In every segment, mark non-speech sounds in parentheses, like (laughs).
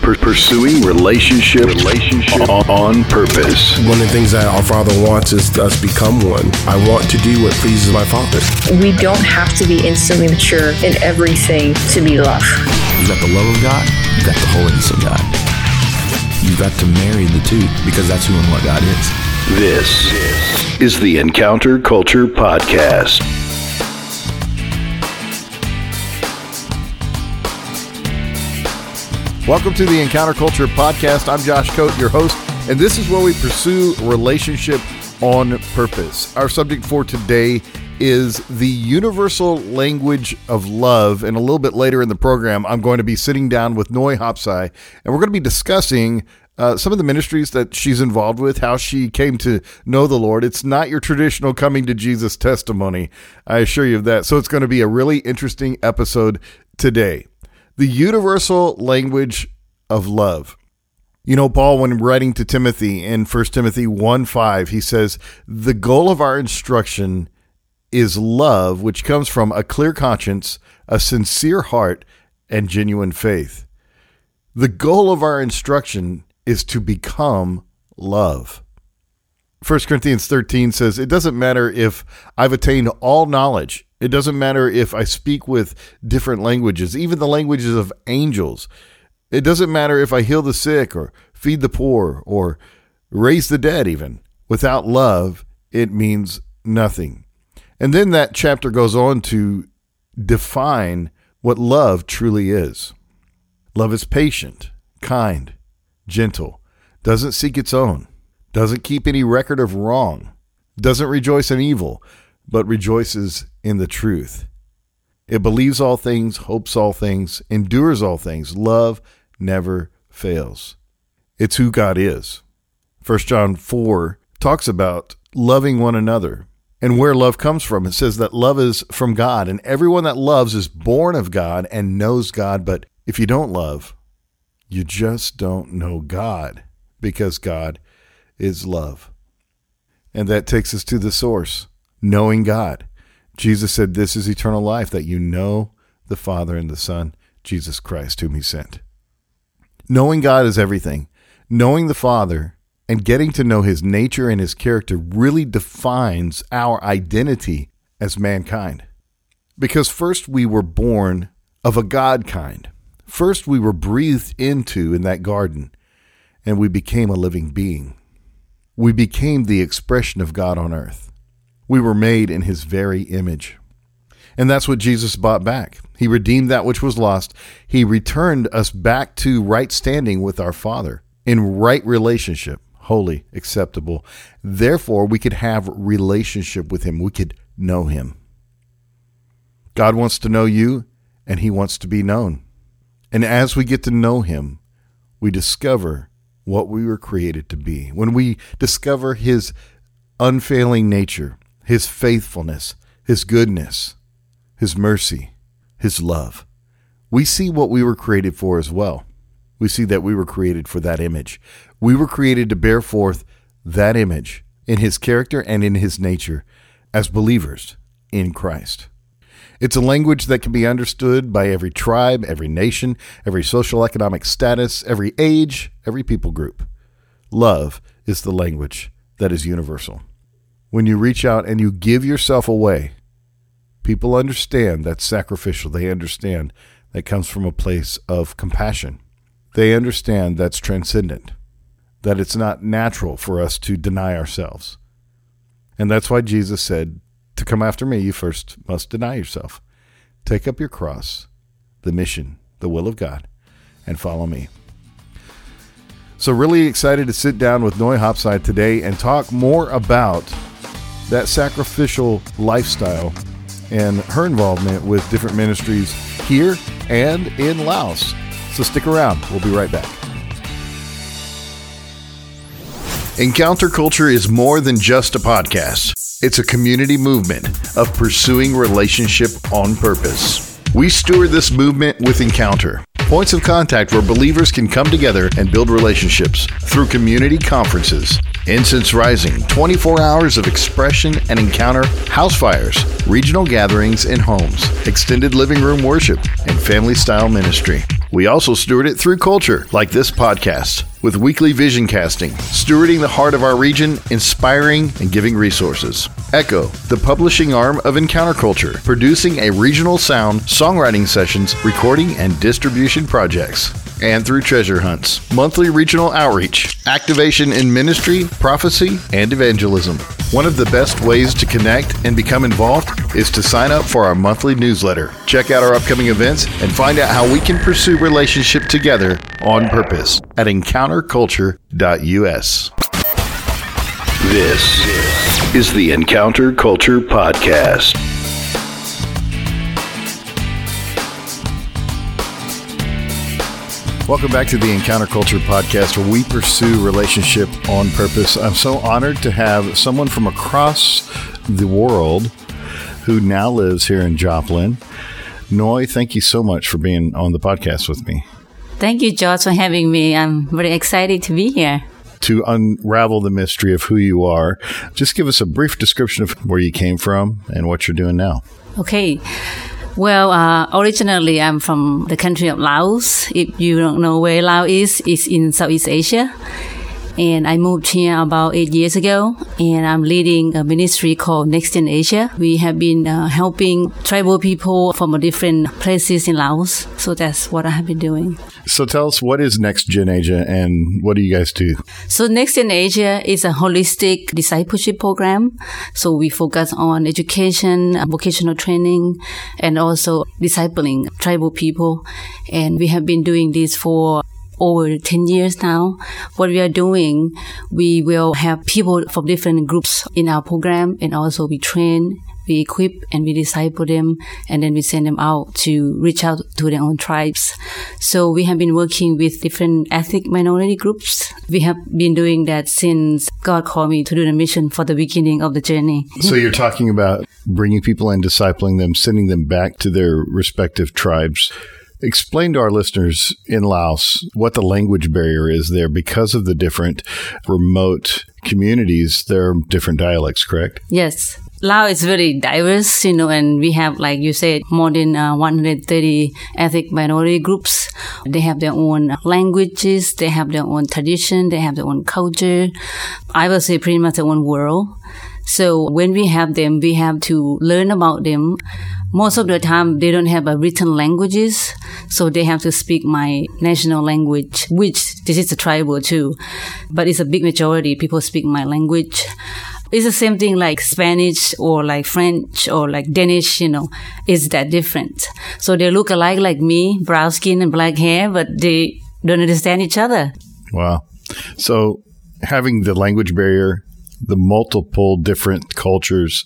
per- pursuing relationship, relationship on, on purpose. One of the things that our Father wants is us become one. I want to do what pleases my Father. We don't have to be instantly mature in everything to be loved. You got the love of God, you got the holiness of God. You got to marry the two because that's who and what God is. This is the Encounter Culture Podcast. Welcome to the Encounter Culture Podcast. I'm Josh Coat, your host, and this is where we pursue relationship on purpose. Our subject for today is the universal language of love. And a little bit later in the program, I'm going to be sitting down with Noi Hapsai, and we're going to be discussing uh, some of the ministries that she's involved with, how she came to know the Lord. It's not your traditional coming to Jesus testimony. I assure you of that. So it's going to be a really interesting episode today. The universal language of love. You know, Paul, when writing to Timothy in 1 Timothy 1 5, he says, The goal of our instruction is love, which comes from a clear conscience, a sincere heart, and genuine faith. The goal of our instruction is to become love. 1 Corinthians 13 says, It doesn't matter if I've attained all knowledge. It doesn't matter if I speak with different languages, even the languages of angels. It doesn't matter if I heal the sick or feed the poor or raise the dead, even. Without love, it means nothing. And then that chapter goes on to define what love truly is. Love is patient, kind, gentle, doesn't seek its own, doesn't keep any record of wrong, doesn't rejoice in evil, but rejoices in the truth. It believes all things, hopes all things, endures all things. Love never fails. It's who God is. 1 John 4 talks about loving one another and where love comes from. It says that love is from God, and everyone that loves is born of God and knows God. But if you don't love, you just don't know God because God is love. And that takes us to the source, knowing God. Jesus said, This is eternal life, that you know the Father and the Son, Jesus Christ, whom He sent. Knowing God is everything. Knowing the Father and getting to know His nature and His character really defines our identity as mankind. Because first we were born of a God kind. First we were breathed into in that garden, and we became a living being. We became the expression of God on earth. We were made in his very image. And that's what Jesus bought back. He redeemed that which was lost. He returned us back to right standing with our Father in right relationship, holy, acceptable. Therefore, we could have relationship with him. We could know him. God wants to know you, and he wants to be known. And as we get to know him, we discover what we were created to be. When we discover his unfailing nature, his faithfulness, his goodness, his mercy, his love, we see what we were created for as well. We see that we were created for that image. We were created to bear forth that image in his character and in his nature as believers in Christ. It's a language that can be understood by every tribe, every nation, every social economic status, every age, every people group. Love is the language that is universal. When you reach out and you give yourself away, people understand that's sacrificial. They understand that comes from a place of compassion. They understand that's transcendent, that it's not natural for us to deny ourselves. And that's why Jesus said, to come after me, you first must deny yourself. Take up your cross, the mission, the will of God, and follow me. So, really excited to sit down with Noi Hapsai today and talk more about that sacrificial lifestyle and her involvement with different ministries here and in Laos. So, stick around. We'll be right back. Encounter Culture is more than just a podcast. It's a community movement of pursuing relationship on purpose. We steward this movement with Encounter, points of contact where believers can come together and build relationships through community conferences, incense rising, 24 hours of expression and encounter, house fires, regional gatherings in homes, extended living room worship, and family style ministry. We also steward it through culture, like this podcast, with weekly vision casting, stewarding the heart of our region, inspiring and giving resources. Echo, the publishing arm of Encounter Culture, producing a regional sound, songwriting sessions, recording, and distribution projects and through treasure hunts, monthly regional outreach, activation in ministry, prophecy, and evangelism. One of the best ways to connect and become involved is to sign up for our monthly newsletter. Check out our upcoming events and find out how we can pursue relationship together on purpose at encounterculture.us. This is the Encounter Culture Podcast. Welcome back to the Encounter Culture Podcast, where we pursue relationship on purpose. I'm so honored to have someone from across the world who now lives here in Joplin. Noi, thank you so much for being on the podcast with me. Thank you, George, for having me. I'm very excited to be here. To unravel the mystery of who you are, just give us a brief description of where you came from and what you're doing now. Okay. Well, uh, originally I'm from the country of Laos. If you don't know where Laos is, it's in Southeast Asia. And I moved here about eight years ago, and I'm leading a ministry called Next Gen Asia. We have been uh, helping tribal people from different places in Laos. So that's what I have been doing. So tell us what is Next Gen Asia and what do you guys do? So Next Gen Asia is a holistic discipleship program. So we focus on education, vocational training, and also discipling tribal people. And we have been doing this for over 10 years now. What we are doing, we will have people from different groups in our program and also we train we equip and we disciple them and then we send them out to reach out to their own tribes. So we have been working with different ethnic minority groups. We have been doing that since God called me to do the mission for the beginning of the journey. So you're talking about bringing people and discipling them, sending them back to their respective tribes. Explain to our listeners in Laos what the language barrier is there because of the different remote communities. There are different dialects, correct? Yes. Laos is very diverse, you know, and we have, like you said, more than uh, 130 ethnic minority groups. They have their own languages, they have their own tradition, they have their own culture. I would say pretty much their own world. So when we have them, we have to learn about them. Most of the time, they don't have a written languages, so they have to speak my national language, which this is a tribal too, but it's a big majority. People speak my language. It's the same thing like Spanish or like French or like Danish, you know, it's that different. So they look alike like me, brown skin and black hair, but they don't understand each other. Wow. So having the language barrier, the multiple different cultures,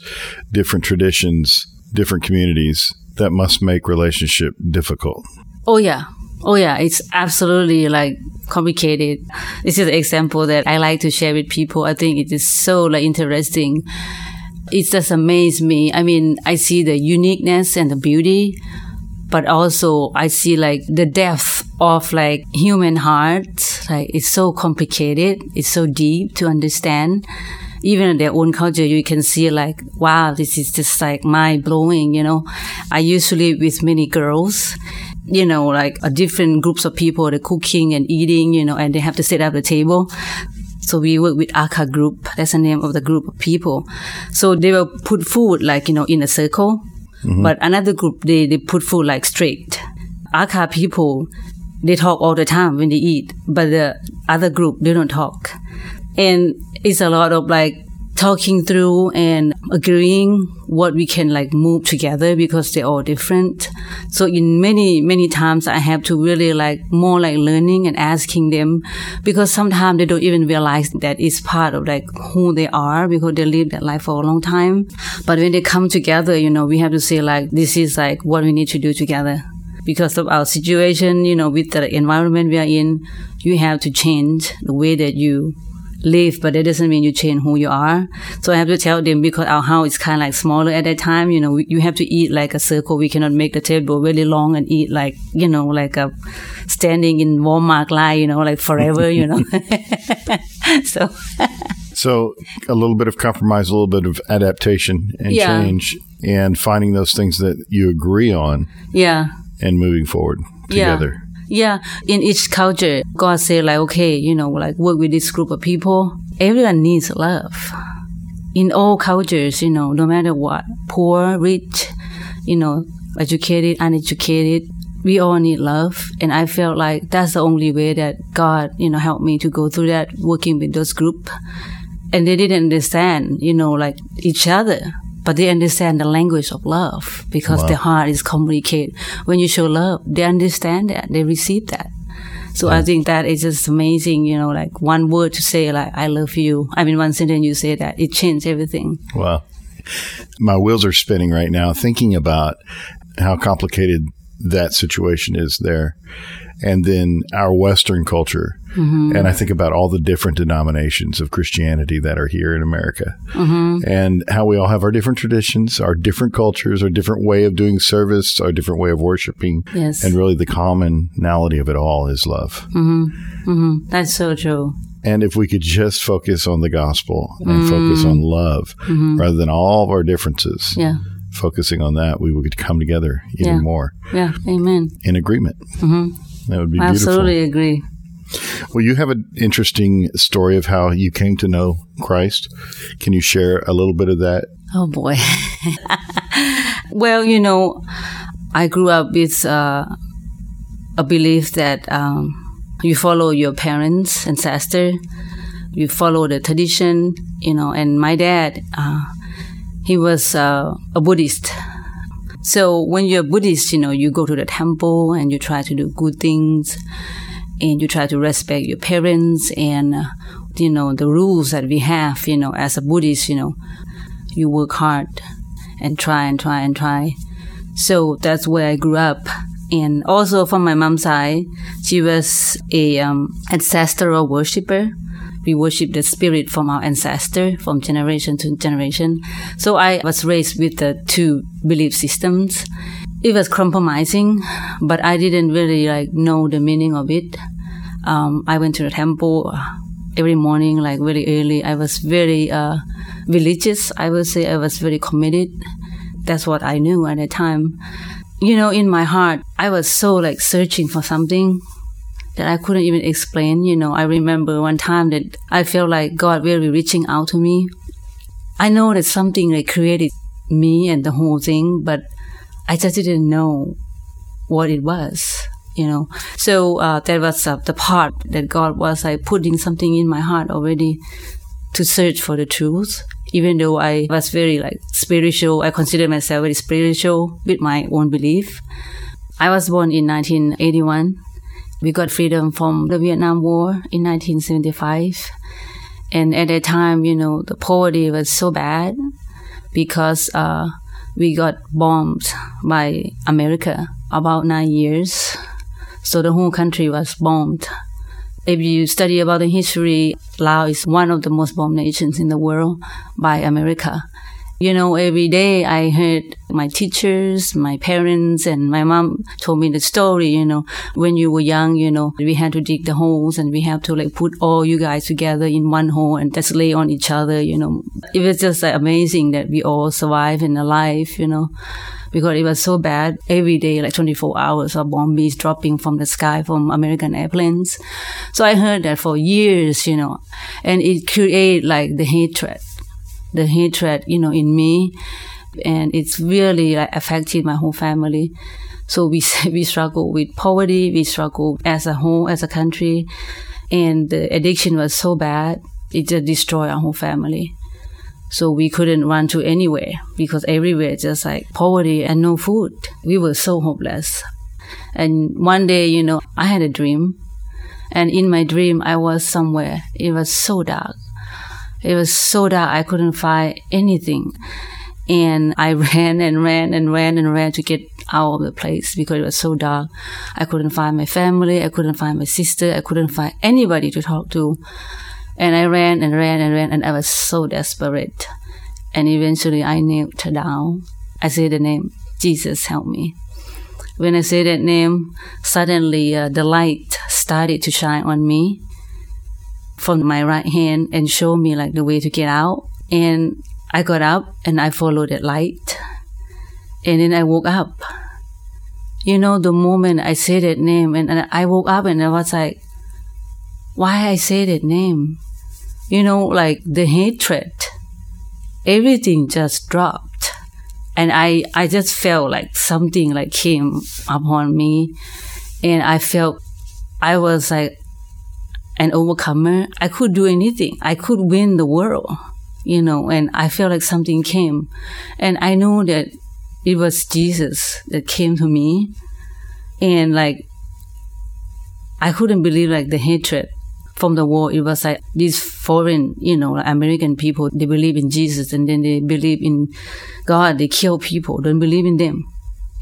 different traditions, different communities, that must make relationship difficult. Oh yeah. Oh yeah, it's absolutely like complicated. This is an example that I like to share with people. I think it is so like interesting. It just amazed me. I mean, I see the uniqueness and the beauty, but also I see like the depth of like human heart. Like it's so complicated. It's so deep to understand. Even in their own culture, you can see like, wow, this is just like mind blowing, you know. I usually with many girls you know, like a different groups of people, the cooking and eating, you know, and they have to sit at the table. So we work with Akha group. That's the name of the group of people. So they will put food like, you know, in a circle. Mm-hmm. But another group, they, they put food like straight. Akha people, they talk all the time when they eat, but the other group, they don't talk. And it's a lot of like talking through and agreeing what we can like move together because they're all different. So in many, many times I have to really like more like learning and asking them because sometimes they don't even realize that it's part of like who they are because they live that life for a long time. But when they come together, you know, we have to say like, this is like what we need to do together. Because of our situation, you know, with the environment we are in, you have to change the way that you live, but that doesn't mean you change who you are. So I have to tell them because our house is kind of like smaller at that time. You know, you have to eat like a circle. We cannot make the table really long and eat like, you know, like a standing in Walmart line, you know, like forever, you know. (laughs) so. (laughs) so a little bit of compromise, a little bit of adaptation and Yeah. change and finding those things that you agree on Yeah. and moving forward together. Yeah, in each culture, God said like, okay, you know, like work with this group of people. Everyone needs love. In all cultures, you know, no matter what, poor, rich, you know, educated, uneducated, we all need love. And I felt like that's the only way that God, you know, helped me to go through that working with those group. And they didn't understand, you know, like each other, but they understand the language of love because Wow. their heart is communicated. When you show love, they understand that, they receive that. So I think that is just amazing, you know, like one word to say like, I love you. I mean, one sentence you say that, it changed everything. Wow. My wheels are spinning right now thinking about how complicated that situation is there. And then our Western culture. Mm-hmm. And I think about all the different denominations of Christianity that are here in America mm-hmm. and how we all have our different traditions, our different cultures, our different way of doing service, our different way of worshiping. Yes. And really the commonality of it all is love. Mm-hmm. That's so true. And if we could just focus on the gospel and mm. focus on love rather than all of our differences, Yeah. Focusing on that, we would come together even Yeah. more Yeah. Amen. in agreement. That would be I beautiful. absolutely agree. Well, you have an interesting story of how you came to know Christ. Can you share a little bit of that? Oh boy. (laughs) well, you know, I grew up with uh, a belief that um, you follow your parents' ancestor, you follow the tradition, you know. And my dad, uh, he was uh, a Buddhist. So when you're a Buddhist, you know, you go to the temple and you try to do good things, and you try to respect your parents and uh, you know the rules that we have. You know, as a Buddhist, you know, you work hard and try and try and try. So that's where I grew up. And also from my mom's side, she was a um, ancestral worshiper. We worship the spirit from our ancestor from generation to generation. So I was raised with the two belief systems. It was compromising, but I didn't really like know the meaning of it. Um, I went to the temple every morning, like very early. I was very uh, religious. I would say I was very committed. That's what I knew at the time. You know, in my heart, I was so like searching for something that I couldn't even explain. You know, I remember one time that I felt like God really reaching out to me. I know that something like created me and the whole thing, but I just didn't know what it was. You know, so uh, that was uh, the part that God was like putting something in my heart already to search for the truth. Even though I was very like spiritual, I consider myself very spiritual with my own belief. I was born in 1981. We got freedom from the Vietnam War in 1975. And at that time, you know, the poverty was so bad because uh, we got bombed by America about nine years. So the whole country was bombed. If you study about the history, Laos is one of the most bombed nations in the world by America. You know, every day I heard my teachers, my parents, and my mom told me the story, you know, when you were young, you know, we had to dig the holes and we have to like put all you guys together in one hole and just lay on each other, you know. It was just like amazing that we all survived and alive, you know because it was so bad every day, like 24 hours of bombs dropping from the sky from American airplanes. So I heard that for years, you know, and it created like the hatred, the hatred, you know, in me. And it's really like affected my whole family. So we, (laughs) we struggle with poverty. We struggle as a whole, as a country. And the addiction was so bad. It just destroyed our whole family. So we couldn't run to anywhere because everywhere just like poverty and no food. We were so hopeless. And one day, you know, I had a dream. And in my dream, I was somewhere. It was so dark. It was so dark, I couldn't find anything. And I (laughs) ran and ran and ran and ran to get out of the place because it was so dark. I couldn't find my family. I couldn't find my sister. I couldn't find anybody to talk to. And I ran and ran and ran, and I was so desperate. And eventually I knelt down. I said the name, Jesus, help me. When I said that name, suddenly uh, the light started to shine on me from my right hand and show me like the way to get out. And I got up and I followed that light. And then I woke up. you know, the moment I said that name and, and I woke up and I was like, why I say that name? You know, like the hatred, everything just dropped. And I, I just felt like something like came upon me. And I felt I was like an overcomer. I could do anything. I could win the world, you know, and I felt like something came. And I know that it was Jesus that came to me. And like, I couldn't believe like the hatred from the war. It was like these foreign, you know, like American people, they believe in Jesus and then they believe in God. They kill people, don't believe in them.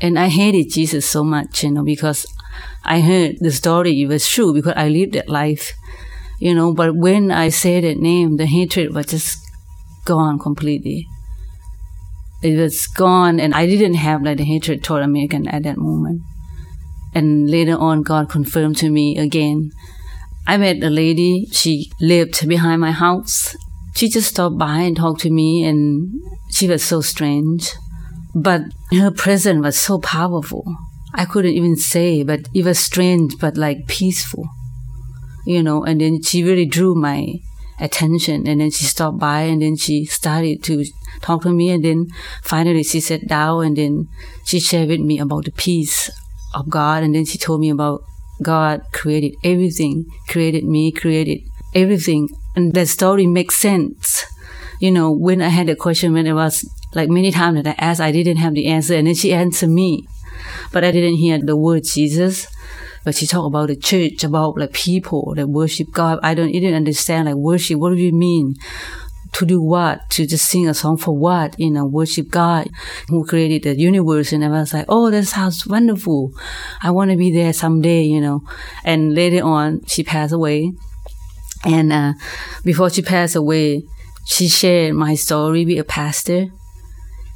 And I hated Jesus so much, you know, because I heard the story. It was true because I lived that life, you know, but when I said that name, the hatred was just gone completely it was gone and I didn't have like the hatred toward American at that moment. And later on, God confirmed to me again. I met a lady, she lived behind my house. She just stopped by and talked to me and she was so strange. But her presence was so powerful. I couldn't even say, but it was strange, but like peaceful. You know, and then she really drew my attention and then she stopped by and then she started to talk to me and then finally she sat down and then she shared with me about the peace of God and then she told me about God created everything, created me, created everything. And that story makes sense. You know, when I had a question, when it was like many times that I asked, I didn't have the answer and then she answered me. But I didn't hear the word Jesus. But she talked about the church, about like people that worship God. I don't, even understand like worship. What do you mean? to do what? To just sing a song for what? You know, worship God who created the universe. And I was like, oh, that sounds wonderful. I want to be there someday, you know. And later on, she passed away. And uh, before she passed away, she shared my story with a pastor.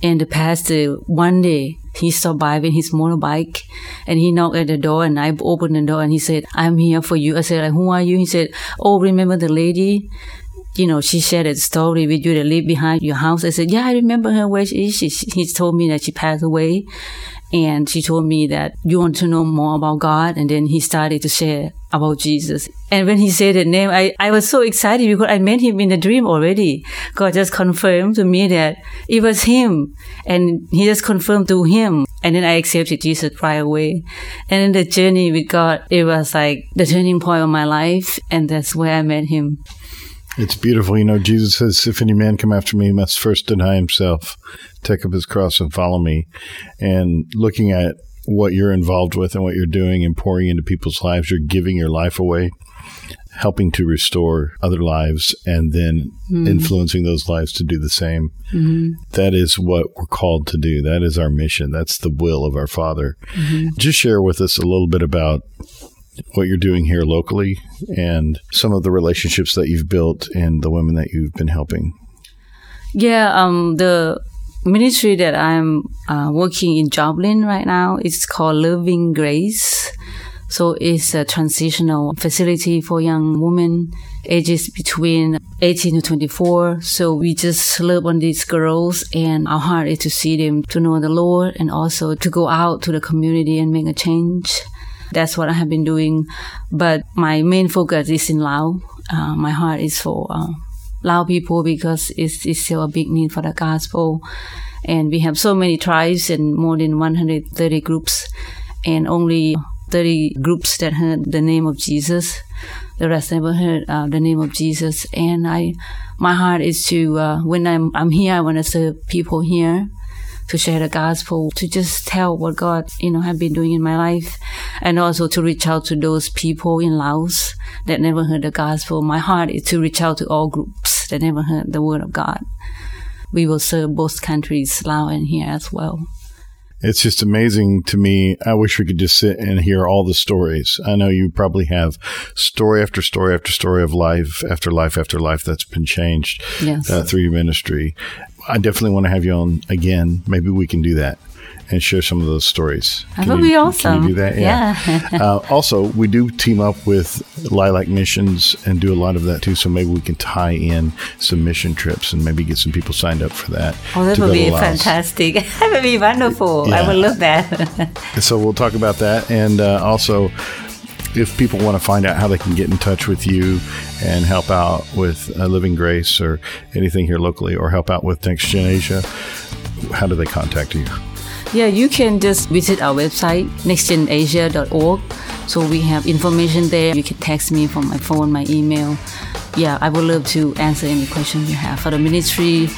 And the pastor, one day, he stopped by with his motorbike and he knocked at the door and I opened the door and he said, I'm here for you. I said, who are you? He said, oh, remember the lady you know, she shared a story with you that lived behind your house. I said, yeah, I remember her. Where she is. She, he told me that she passed away. And she told me that you want to know more about God. And then he started to share about Jesus. And when he said the name, I, I was so excited because I met him in a dream already. God just confirmed to me that it was him. And he just confirmed to him. And then I accepted Jesus right away. And the journey with God, it was like the turning point of my life. And that's where I met him. It's beautiful. You know, Jesus says, if any man come after me, he must first deny himself, take up his cross and follow me. And looking at what you're involved with and what you're doing and pouring into people's lives, you're giving your life away, helping to restore other lives, and then mm. influencing those lives to do the same. Mm-hmm. That is what we're called to do. That is our mission. That's the will of our Father. Mm-hmm. Just share with us a little bit about what you're doing here locally and some of the relationships that you've built and the women that you've been helping. Yeah, um, the ministry that I'm uh, working in Joplin right now is called Loving Grace. So it's a transitional facility for young women ages between 18 to 24. So we just love on these girls and our heart is to see them to know the Lord and also to go out to the community and make a change. That's what I have been doing. But my main focus is in Laos. Uh, my heart is for uh, Lao people because it's, it's still a big need for the gospel. And we have so many tribes and more than 130 groups, and only 30 groups that heard the name of Jesus. The rest never heard uh, the name of Jesus. And I, my heart is to uh, when I'm I'm here, I want to serve people here to share the gospel, to just tell what God, you know, have been doing in my life, and also to reach out to those people in Laos that never heard the gospel. My heart is to reach out to all groups that never heard the word of God. We will serve both countries, Laos and here as well. It's just amazing to me. I wish we could just sit and hear all the stories. I know you probably have story after story after story of life after life after life that's been changed yes. uh, through your ministry. I definitely want to have you on again. Maybe we can do that and share some of those stories. That Can would you- be awesome. Can you do that? Yeah. (laughs) uh, also, we do team up with Lilac Missions and do a lot of that too. So maybe we can tie in some mission trips and maybe get some people signed up for that. Oh, that would be fantastic. (laughs) that would be wonderful. Yeah. I would love that. (laughs) So we'll talk about that, and uh, also if people want to find out how they can get in touch with you and help out with uh, Living Grace or anything here locally, or help out with Next Gen Asia, how do they contact you? Yeah, you can just visit our website, nextgenasia.org. So we have information there. You can text me from my phone, my email. Yeah, I would love to answer any question you have for the ministry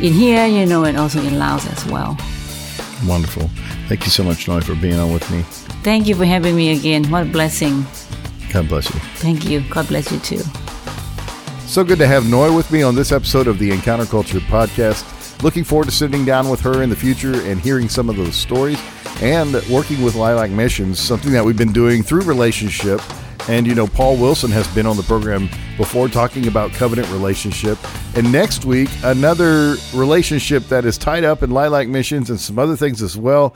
in here, you know, and also in Laos as well. Wonderful. Thank you so much, Noi, for being on with me. Thank you for having me again. What a blessing. God bless you. Thank you. God bless you too. So good to have Noi with me on this episode of the Encounter Culture podcast. Looking forward to sitting down with her in the future and hearing some of those stories and working with Lilac Missions, something that we've been doing through relationship. And you know, Paul Wilson has been on the program before talking about covenant relationship. And next week, another relationship that is tied up in Lilac Missions and some other things as well.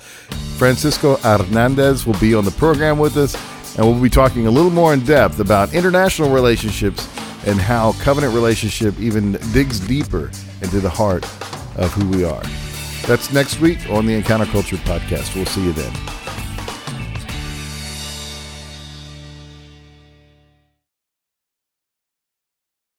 Francisco Hernandez will be on the program with us, and we'll be talking a little more in depth about international relationships and how covenant relationship even digs deeper into the heart of who we are. That's next week on the Encounter Culture podcast. We'll see you then.